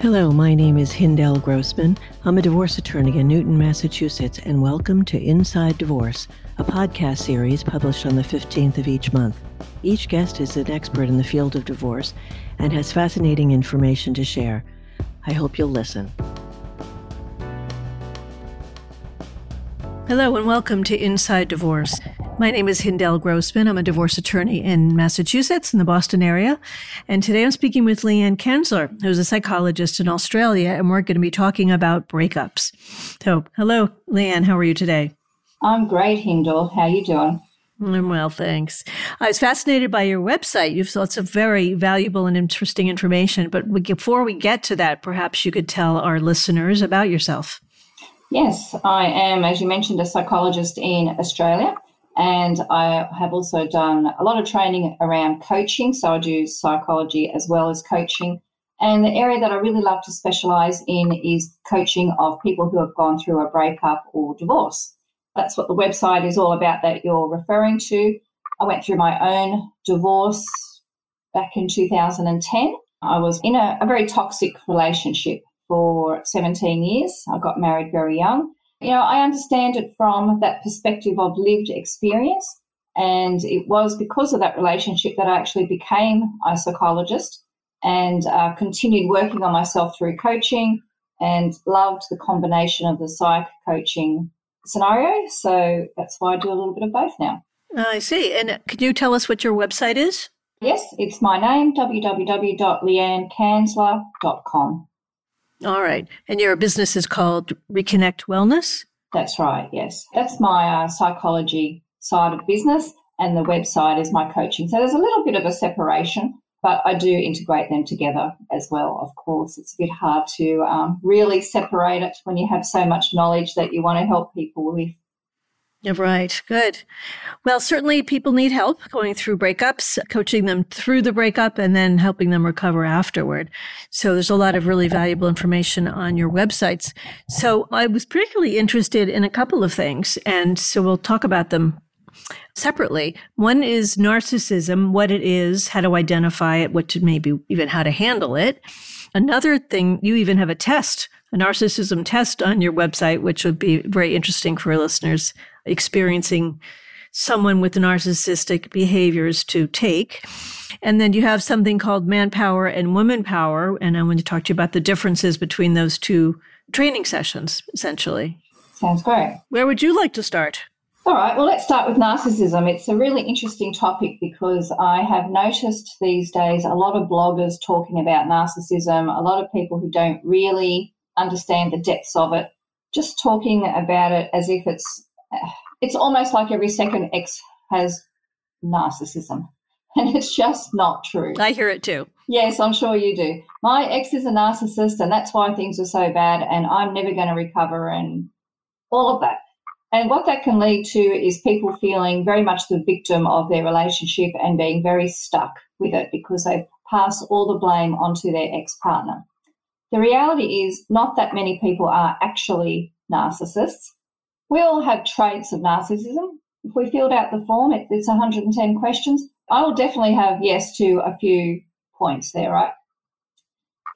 Hello, my name is Hindell Grossman. I'm a divorce attorney in Newton, Massachusetts, and welcome to Inside Divorce, a podcast series published on the 15th of each month. Each guest is an expert in the field of divorce and has fascinating information to share. I hope you'll listen. Hello, and welcome to Inside Divorce. My name is Hindell Grossman. I'm a divorce attorney in Massachusetts in the Boston area. And today I'm speaking with Leanne Kanzler, who's a psychologist in Australia, and we're going to be talking about breakups. So, hello, Leanne. How are you today? I'm great, Hindell. How are you doing? I'm well, thanks. I was fascinated by your website. You've lots of very valuable and interesting information. But before we get to that, perhaps you could tell our listeners about yourself. Yes, I am, as you mentioned, a psychologist in Australia. And I have also done a lot of training around coaching. So I do psychology as well as coaching. And the area that I really love to specialize in is coaching of people who have gone through a breakup or divorce. That's what the website is all about that you're referring to. I went through my own divorce back in 2010. I was in a, a very toxic relationship for 17 years. I got married very young. You know, I understand it from that perspective of lived experience. And it was because of that relationship that I actually became a psychologist and uh, continued working on myself through coaching and loved the combination of the psych coaching scenario. So that's why I do a little bit of both now. I see. And can you tell us what your website is? Yes, it's my name, www.leannekanzler.com. All right. And your business is called Reconnect Wellness? That's right, yes. That's my uh, psychology side of business, and the website is my coaching. So there's a little bit of a separation, but I do integrate them together as well, of course. It's a bit hard to um, really separate it when you have so much knowledge that you want to help people with. Right. Good. Well, certainly people need help going through breakups, coaching them through the breakup and then helping them recover afterward. So there's a lot of really valuable information on your websites. So I was particularly interested in a couple of things. And so we'll talk about them separately. One is narcissism, what it is, how to identify it, what to maybe even how to handle it. Another thing, you even have a test, a narcissism test on your website, which would be very interesting for listeners experiencing someone with narcissistic behaviors to take. And then you have something called manpower and woman power. And I want to talk to you about the differences between those two training sessions, essentially. Sounds great. Where would you like to start? All right, well, let's start with narcissism. It's a really interesting topic because I have noticed these days a lot of bloggers talking about narcissism, a lot of people who don't really understand the depths of it, just talking about it as if it's it's almost like every second ex has narcissism. And it's just not true. I hear it too. Yes, I'm sure you do. My ex is a narcissist, and that's why things are so bad, and I'm never going to recover, and all of that. And what that can lead to is people feeling very much the victim of their relationship and being very stuck with it because they pass all the blame onto their ex partner. The reality is, not that many people are actually narcissists. We all have traits of narcissism. If we filled out the form, it's 110 questions. I will definitely have yes to a few points there, right?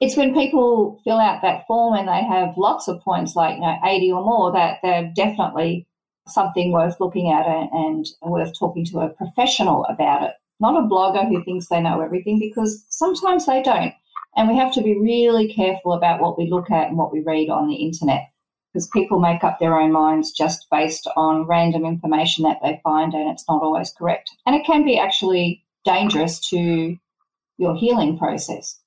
It's when people fill out that form and they have lots of points, like you know, 80 or more, that they're definitely something worth looking at and worth talking to a professional about it. Not a blogger who thinks they know everything because sometimes they don't. And we have to be really careful about what we look at and what we read on the internet because people make up their own minds just based on random information that they find and it's not always correct. And it can be actually dangerous to your healing process.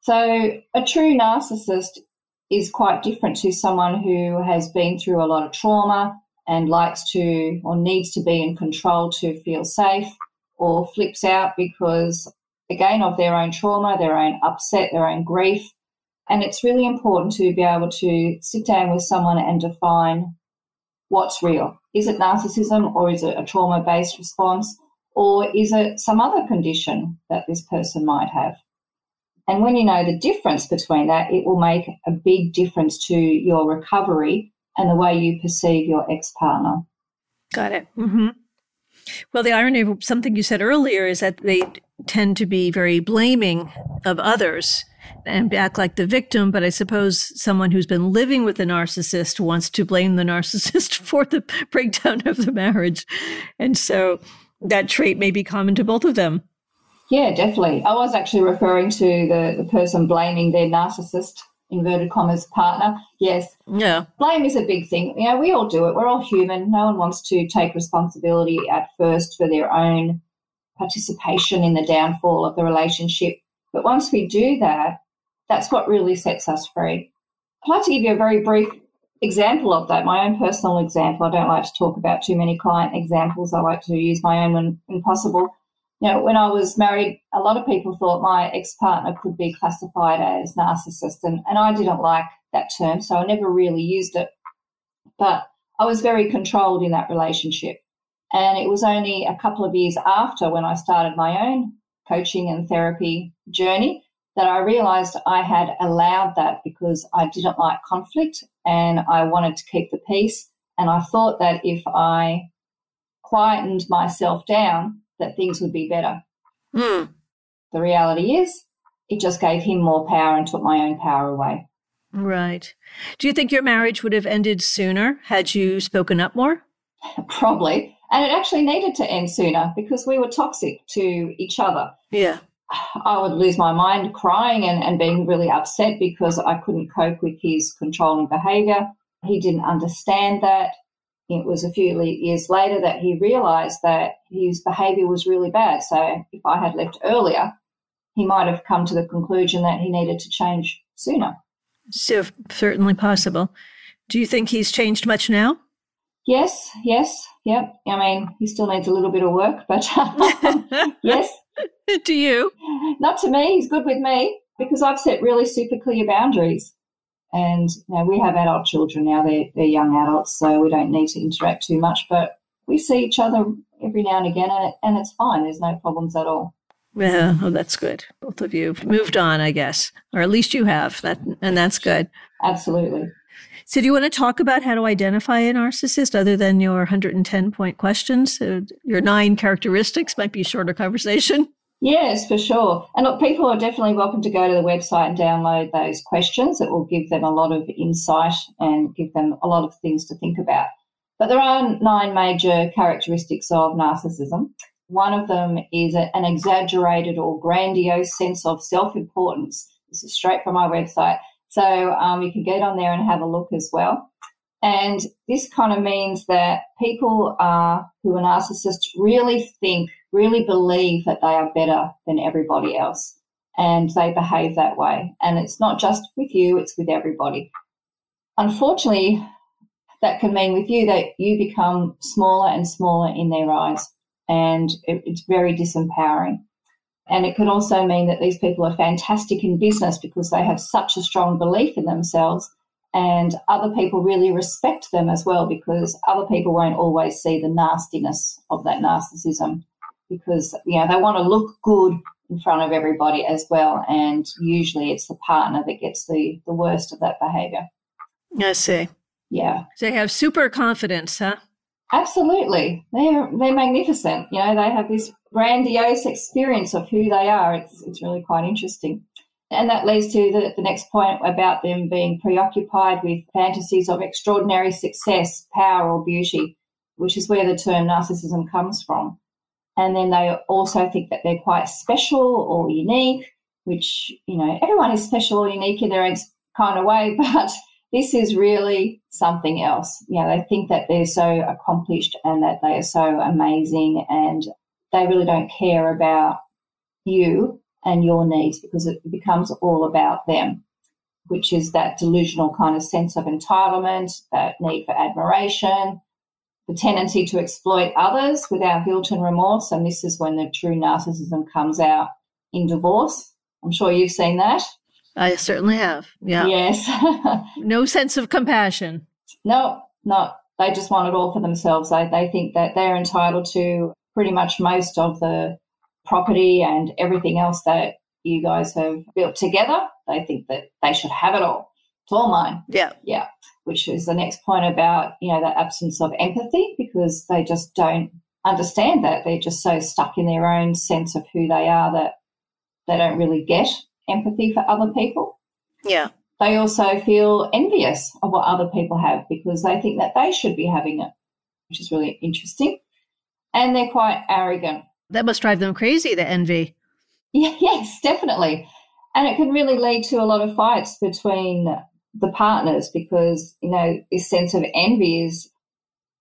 So, a true narcissist is quite different to someone who has been through a lot of trauma and likes to or needs to be in control to feel safe or flips out because, again, of their own trauma, their own upset, their own grief, and it's really important to be able to sit down with someone and define what's real. Is it narcissism or is it a trauma based response? Or is it some other condition that this person might have? And when you know the difference between that, it will make a big difference to your recovery and the way you perceive your ex partner. Got it. Mm-hmm. Well, the irony of something you said earlier is that they tend to be very blaming of others and act like the victim. But I suppose someone who's been living with a narcissist wants to blame the narcissist for the breakdown of the marriage. And so that trait may be common to both of them. Yeah, definitely. I was actually referring to the, the person blaming their narcissist inverted commas partner. Yes. Yeah. Blame is a big thing. You know, we all do it. We're all human. No one wants to take responsibility at first for their own participation in the downfall of the relationship. But once we do that, that's what really sets us free. I'd like to give you a very brief example of that, my own personal example. I don't like to talk about too many client examples. I like to use my own when, when possible you know, when I was married, a lot of people thought my ex partner could be classified as narcissist, and, and I didn't like that term, so I never really used it. But I was very controlled in that relationship. And it was only a couple of years after when I started my own coaching and therapy journey that I realized I had allowed that because I didn't like conflict and I wanted to keep the peace. And I thought that if I quietened myself down, that things would be better. Mm. The reality is, it just gave him more power and took my own power away. Right. Do you think your marriage would have ended sooner had you spoken up more? Probably. And it actually needed to end sooner because we were toxic to each other. Yeah. I would lose my mind crying and, and being really upset because I couldn't cope with his controlling behavior. He didn't understand that it was a few years later that he realized that his behavior was really bad. So if I had left earlier, he might have come to the conclusion that he needed to change sooner. So, certainly possible. Do you think he's changed much now? Yes, yes, yep. I mean, he still needs a little bit of work, but um, yes. Do you? Not to me. He's good with me because I've set really super clear boundaries. And you know, we have adult children now, they're, they're young adults, so we don't need to interact too much, but we see each other every now and again, and, it, and it's fine. There's no problems at all. Yeah, oh, that's good. Both of you have moved on, I guess, or at least you have, that, and that's good. Absolutely. So, do you want to talk about how to identify a narcissist other than your 110 point questions? Uh, your nine characteristics might be a shorter conversation. Yes, for sure. And look, people are definitely welcome to go to the website and download those questions. It will give them a lot of insight and give them a lot of things to think about. But there are nine major characteristics of narcissism. One of them is an exaggerated or grandiose sense of self importance. This is straight from our website. So um, you can get on there and have a look as well. And this kind of means that people who are narcissists really think really believe that they are better than everybody else and they behave that way. And it's not just with you, it's with everybody. Unfortunately, that can mean with you that you become smaller and smaller in their eyes, and it's very disempowering. And it can also mean that these people are fantastic in business because they have such a strong belief in themselves, and other people really respect them as well because other people won't always see the nastiness of that narcissism because you know they want to look good in front of everybody as well, and usually it's the partner that gets the the worst of that behaviour. I see. Yeah, they have super confidence, huh? Absolutely, they're they're magnificent. You know, they have this grandiose experience of who they are. It's it's really quite interesting. And that leads to the, the next point about them being preoccupied with fantasies of extraordinary success, power, or beauty, which is where the term narcissism comes from. And then they also think that they're quite special or unique, which, you know, everyone is special or unique in their own kind of way, but this is really something else. You know, they think that they're so accomplished and that they are so amazing and they really don't care about you and your needs because it becomes all about them, which is that delusional kind of sense of entitlement, that need for admiration, the tendency to exploit others without guilt and remorse. And this is when the true narcissism comes out in divorce. I'm sure you've seen that. I certainly have. Yeah. Yes. no sense of compassion. No, not. They just want it all for themselves. They, they think that they're entitled to pretty much most of the property and everything else that you guys have built together. They think that they should have it all. All mine. Yeah. Yeah which is the next point about, you know, the absence of empathy because they just don't understand that. They're just so stuck in their own sense of who they are that they don't really get empathy for other people. Yeah. They also feel envious of what other people have because they think that they should be having it, which is really interesting. And they're quite arrogant. That must drive them crazy, the envy. Yeah, yes, definitely. And it can really lead to a lot of fights between the partners because, you know, this sense of envy is,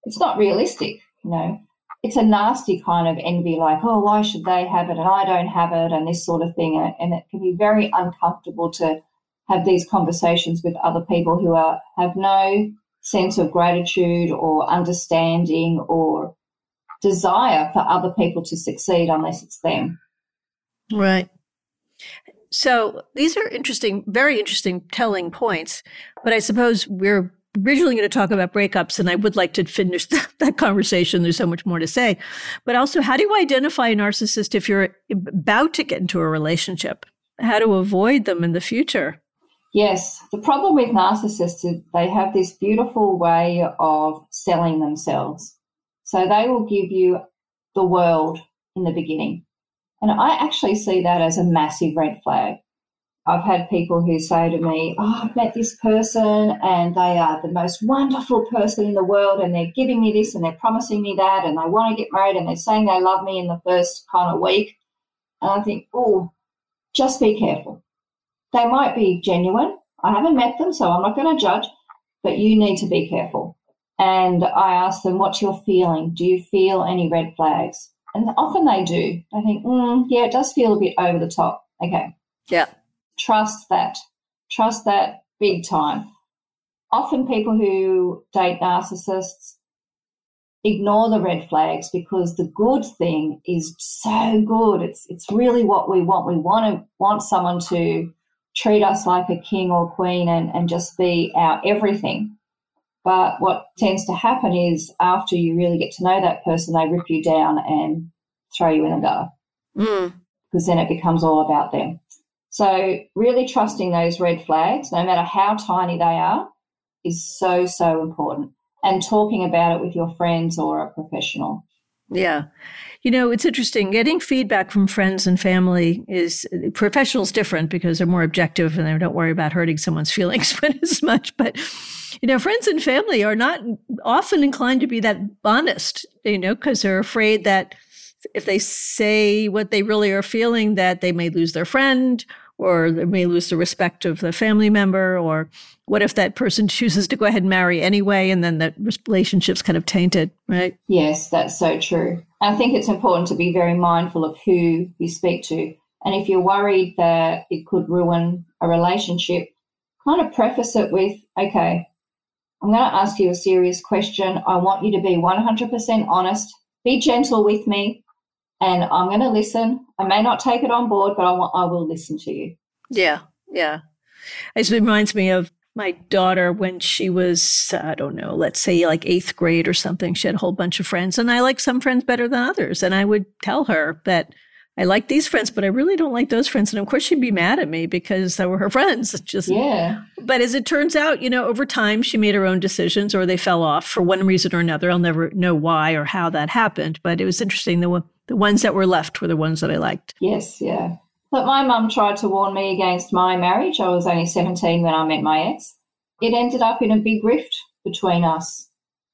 it's not realistic, you know. It's a nasty kind of envy, like, oh, why should they have it and I don't have it, and this sort of thing. And it can be very uncomfortable to have these conversations with other people who are have no sense of gratitude or understanding or desire for other people to succeed unless it's them. Right. So these are interesting, very interesting telling points. But I suppose we're originally going to talk about breakups, and I would like to finish that, conversation. There's so much more to say. But also, how do you identify a narcissist if you're about to get into a relationship? How to avoid them in the future? Yes, the problem with narcissists is they have this beautiful way of selling themselves. So they will give you the world in the beginning. And I actually see that as a massive red flag. I've had people who say to me, Oh, I've met this person and they are the most wonderful person in the world and they're giving me this and they're promising me that and they want to get married and they're saying they love me in the first kind of week. And I think, Oh, just be careful. They might be genuine. I haven't met them, so I'm not going to judge, but you need to be careful. And I ask them, What's your feeling? Do you feel any red flags? And often they do. I think, mm, yeah, it does feel a bit over the top. Okay. Yeah. Trust that. Trust that big time. Often people who date narcissists ignore the red flags because the good thing is so good. It's it's really what we want. We want to want someone to treat us like a king or queen and, and just be our everything. But what tends to happen is after you really get to know that person, they rip you down and throw you in the gutter. Mm. Because then it becomes all about them. So, really trusting those red flags, no matter how tiny they are, is so, so important. And talking about it with your friends or a professional. Yeah. You know, it's interesting. Getting feedback from friends and family is professionals different because they're more objective and they don't worry about hurting someone's feelings as much. But, you know, friends and family are not often inclined to be that honest, you know, because they're afraid that if they say what they really are feeling, that they may lose their friend or they may lose the respect of the family member or what if that person chooses to go ahead and marry anyway and then that relationship's kind of tainted right? Yes that's so true. I think it's important to be very mindful of who you speak to. And if you're worried that it could ruin a relationship kind of preface it with okay i'm going to ask you a serious question. I want you to be 100% honest. Be gentle with me and i'm going to listen. I may not take it on board but I, want, I will listen to you. Yeah yeah. It reminds me of my daughter when she was i don't know let's say like eighth grade or something she had a whole bunch of friends and i like some friends better than others and i would tell her that i like these friends but i really don't like those friends and of course she'd be mad at me because they were her friends. It's just yeah. But as it turns out you know over time she made her own decisions or they fell off for one reason or another. I'll never know why or how that happened but it was interesting the, the ones that were left were the ones that i liked. Yes yeah but my mum tried to warn me against my marriage. I was only 17 when I met my ex. It ended up in a big rift between us.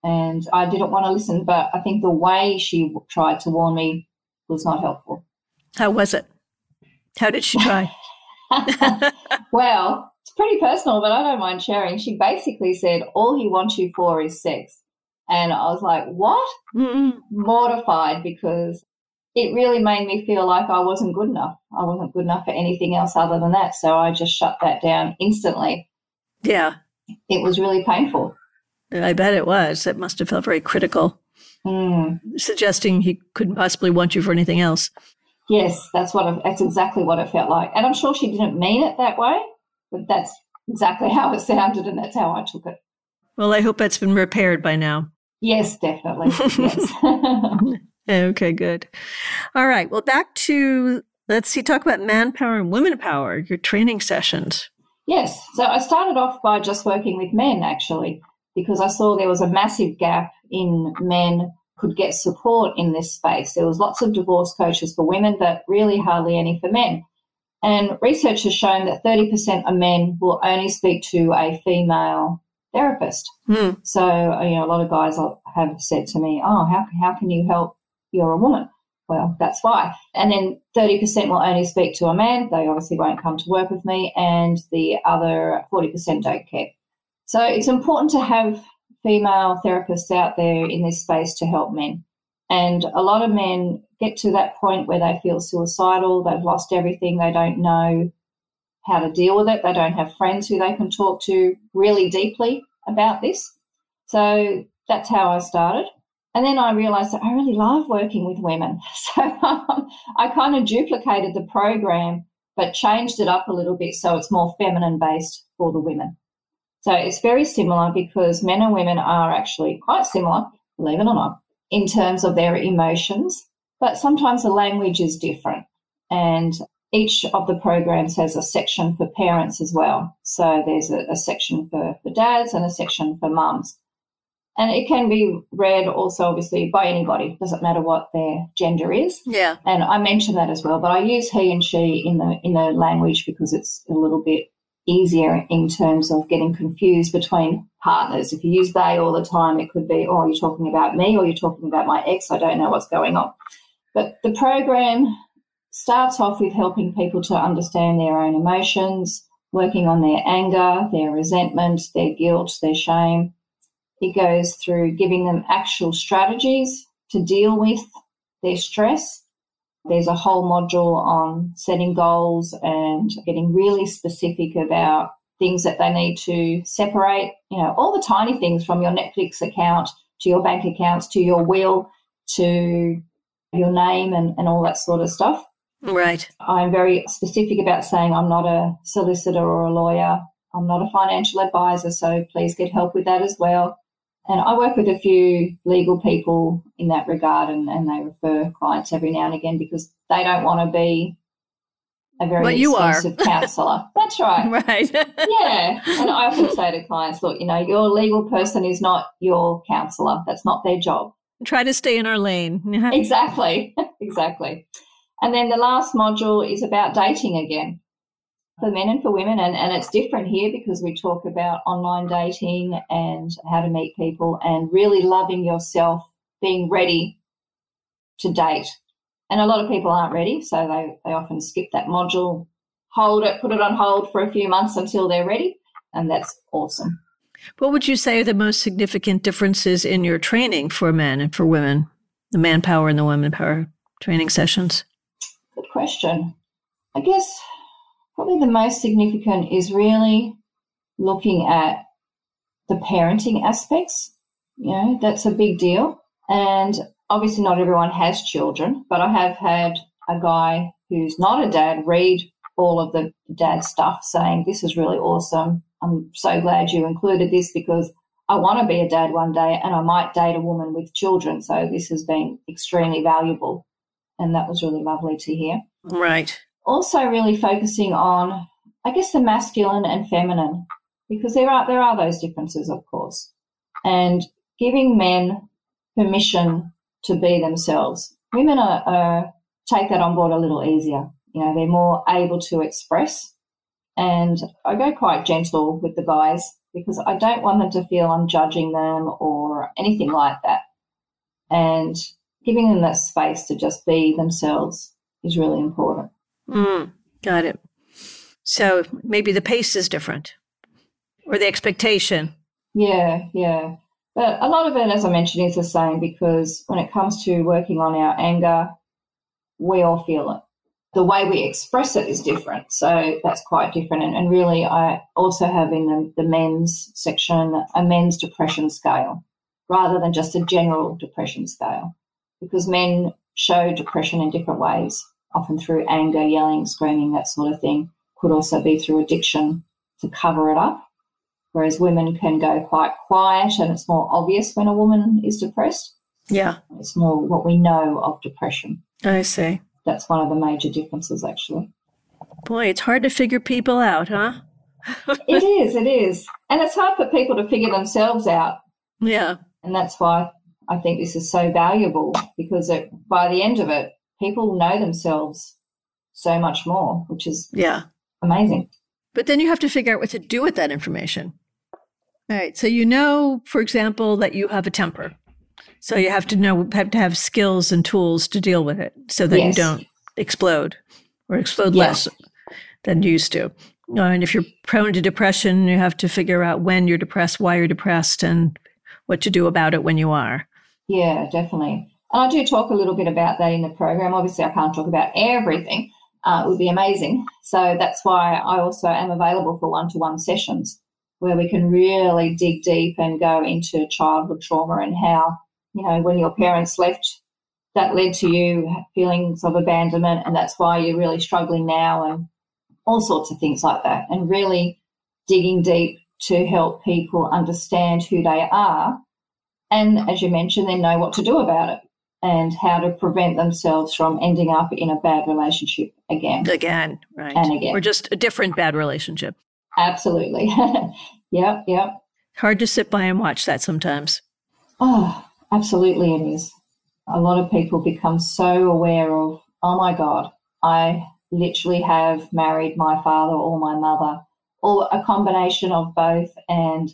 And I didn't want to listen, but I think the way she tried to warn me was not helpful. How was it? How did she try? well, it's pretty personal, but I don't mind sharing. She basically said, All he wants you for is sex. And I was like, What? Mm-mm. Mortified because it really made me feel like I wasn't good enough. I wasn't good enough for anything else other than that. So I just shut that down instantly. Yeah. It was really painful. I bet it was. It must have felt very critical, mm. suggesting he couldn't possibly want you for anything else. Yes, that's what. It, that's exactly what it felt like, and I'm sure she didn't mean it that way, but that's exactly how it sounded, and that's how I took it. Well, I hope that's been repaired by now. Yes, definitely. yes. Okay, good. All right. Well, back to let's see, talk about manpower and women power, your training sessions. Yes. So I started off by just working with men actually, because I saw there was a massive gap in men could get support in this space. There was lots of divorce coaches for women, but really hardly any for men. And research has shown that 30% of men will only speak to a female therapist. Hmm. So, you know, a lot of guys have said to me, Oh, how, how can you help? You're a woman. Well, that's why. And then 30% will only speak to a man. They obviously won't come to work with me. And the other 40% don't care. So it's important to have female therapists out there in this space to help men. And a lot of men get to that point where they feel suicidal, they've lost everything, they don't know how to deal with it, they don't have friends who they can talk to really deeply about this. So that's how I started. And then I realized that I really love working with women. So um, I kind of duplicated the program, but changed it up a little bit so it's more feminine based for the women. So it's very similar because men and women are actually quite similar, believe it or not, in terms of their emotions, but sometimes the language is different. And each of the programs has a section for parents as well. So there's a, a section for, for dads and a section for mums. And it can be read also, obviously, by anybody. Doesn't matter what their gender is. Yeah. And I mentioned that as well, but I use he and she in the in the language because it's a little bit easier in terms of getting confused between partners. If you use they all the time, it could be, oh, you're talking about me or you're talking about my ex. I don't know what's going on. But the program starts off with helping people to understand their own emotions, working on their anger, their resentment, their guilt, their shame it goes through giving them actual strategies to deal with their stress. There's a whole module on setting goals and getting really specific about things that they need to separate, you know, all the tiny things from your Netflix account to your bank accounts to your will to your name and, and all that sort of stuff. Right. I'm very specific about saying I'm not a solicitor or a lawyer. I'm not a financial advisor, so please get help with that as well. And I work with a few legal people in that regard, and, and they refer clients every now and again because they don't want to be a very well, expensive counsellor. That's right. Right. yeah. And I often say to clients, look, you know, your legal person is not your counsellor. That's not their job. Try to stay in our lane. exactly. exactly. And then the last module is about dating again for men and for women. And, and it's different here because we talk about online dating and how to meet people and really loving yourself, being ready to date. And a lot of people aren't ready, so they, they often skip that module, hold it, put it on hold for a few months until they're ready. And that's awesome. What would you say are the most significant differences in your training for men and for women, the manpower and the women power training sessions? Good question. I guess probably the most significant is really looking at the parenting aspects. You know, that's a big deal. And obviously, not everyone has children, but I have had a guy who's not a dad read all of the dad stuff saying, This is really awesome. I'm so glad you included this because I want to be a dad one day and I might date a woman with children. So this has been extremely valuable. And that was really lovely to hear. Right also really focusing on, I guess, the masculine and feminine, because there are there are those differences, of course, and giving men permission to be themselves. Women are, are take that on board a little easier. You know, they're more able to express, and I go quite gentle with the guys because I don't want them to feel I'm judging them or anything like that. And giving them that space to just be themselves is really important. Mm, got it. So maybe the pace is different or the expectation. Yeah, yeah. But a lot of it, as I mentioned, is the same because when it comes to working on our anger, we all feel it. The way we express it is different. So that's quite different. And, and really, I also have in the, the men's section a men's depression scale rather than just a general depression scale because men show depression in different ways often through anger, yelling, screaming, that sort of thing. Could also be through addiction to cover it up. Whereas women can go quite quiet and it's more obvious when a woman is depressed. Yeah. It's more what we know of depression. I see. That's one of the major differences, actually. Boy, it's hard to figure people out, huh? it is, it is. And it's hard for people to figure themselves out. Yeah. And that's why I think this is so valuable because it, by the end of it, people know themselves so much more, which is yeah amazing. But then you have to figure out what to do with that information. All right. So you know, for example, that you have a temper. So you have to know have to have skills and tools to deal with it so that yes. you don't explode or explode less than you used to. And if you're prone to depression, you have to figure out when you're depressed, why you're depressed, and what to do about it when you are. Yeah, definitely. And I do talk a little bit about that in the program. Obviously, I can't talk about everything. Uh, it would be amazing. So that's why I also am available for one to one sessions where we can really dig deep and go into childhood trauma and how, you know, when your parents left, that led to you feelings of abandonment and that's why you're really struggling now and all sorts of things like that. And really digging deep to help people understand who they are and, as you mentioned, then know what to do about it and how to prevent themselves from ending up in a bad relationship again. Again, right. And again. Or just a different bad relationship. Absolutely. yep, yep. Hard to sit by and watch that sometimes. Oh, absolutely it is. A lot of people become so aware of, oh my God, I literally have married my father or my mother, or a combination of both. And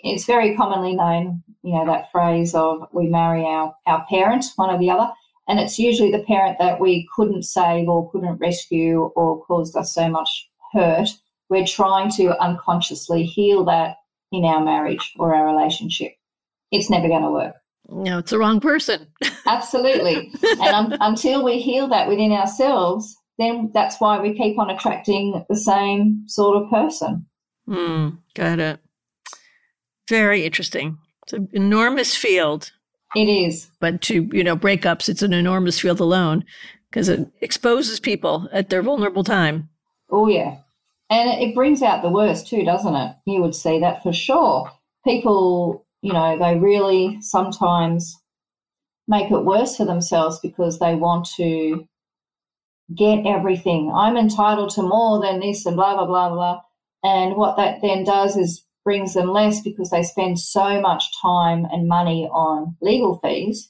it's very commonly known you know, that phrase of we marry our, our parent, one or the other. And it's usually the parent that we couldn't save or couldn't rescue or caused us so much hurt. We're trying to unconsciously heal that in our marriage or our relationship. It's never going to work. No, it's the wrong person. Absolutely. And um, until we heal that within ourselves, then that's why we keep on attracting the same sort of person. Mm, got it. Very interesting. It's an enormous field. It is. But to, you know, breakups, it's an enormous field alone because it exposes people at their vulnerable time. Oh, yeah. And it brings out the worst too, doesn't it? You would see that for sure. People, you know, they really sometimes make it worse for themselves because they want to get everything. I'm entitled to more than this and blah, blah, blah, blah. And what that then does is brings them less because they spend so much time and money on legal fees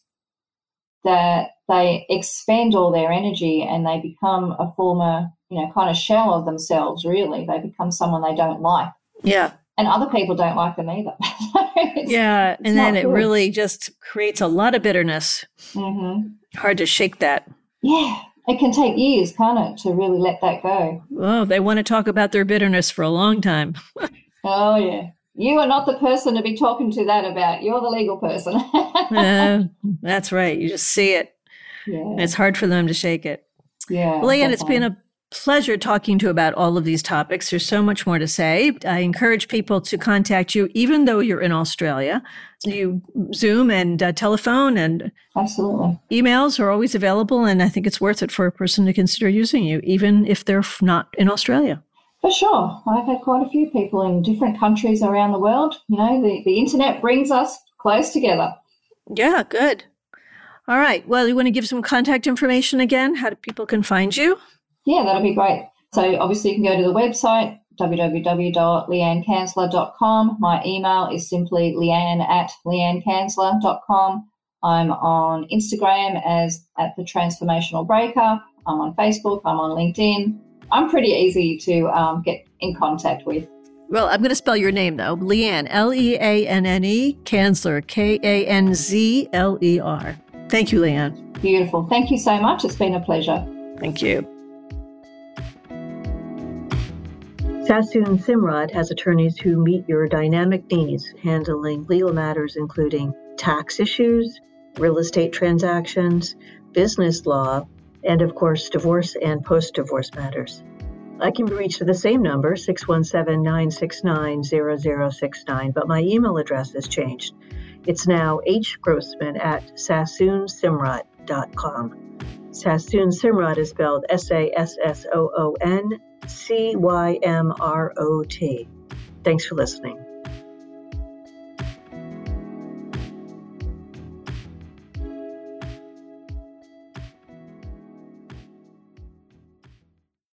that they expend all their energy and they become a former, you know, kind of shell of themselves, really. They become someone they don't like. Yeah. And other people don't like them either. yeah. And then it really just creates a lot of bitterness. Mm-hmm. Hard to shake that. Yeah. It can take years, can't it, to really let that go? Oh, they want to talk about their bitterness for a long time. Oh, yeah. You are not the person to be talking to that about. You're the legal person. uh, that's right. You just see it. Yeah. And it's hard for them to shake it. Yeah. Well, Leanne, it's been a pleasure talking to you about all of these topics. There's so much more to say. I encourage people to contact you, even though you're in Australia. You Zoom and uh, telephone and absolutely emails are always available, and I think it's worth it for a person to consider using you, even if they're not in Australia. For sure. I've had quite a few people in different countries around the world. You know, the, the internet brings us close together. Yeah, good. All right. Well, you want to give some contact information again? How do people can find you? Yeah, that'll be great. So obviously you can go to the website, www.leannekanzler.com. My email is simply leanne at leannekanzler.com. I'm on Instagram as at the Transformational Breaker. I'm on Facebook. I'm on LinkedIn. I'm pretty easy to um, get in contact with. Well, I'm going to spell your name though. Leanne, L E A N N E, Kanzler, K A N Z L E R. Thank you, Leanne. Beautiful. Thank you so much. It's been a pleasure. Thank you. Sassoon Cymrot has attorneys who meet your dynamic needs, handling legal matters including tax issues, real estate transactions, business law, and of course, divorce and post divorce matters. I can be reached at the same number, 617 969 0069, but my email address has changed. It's now hgrossman at sassooncymrot.com. Sassoon Cymrot is spelled S A S S O O N C Y M R O T. Thanks for listening.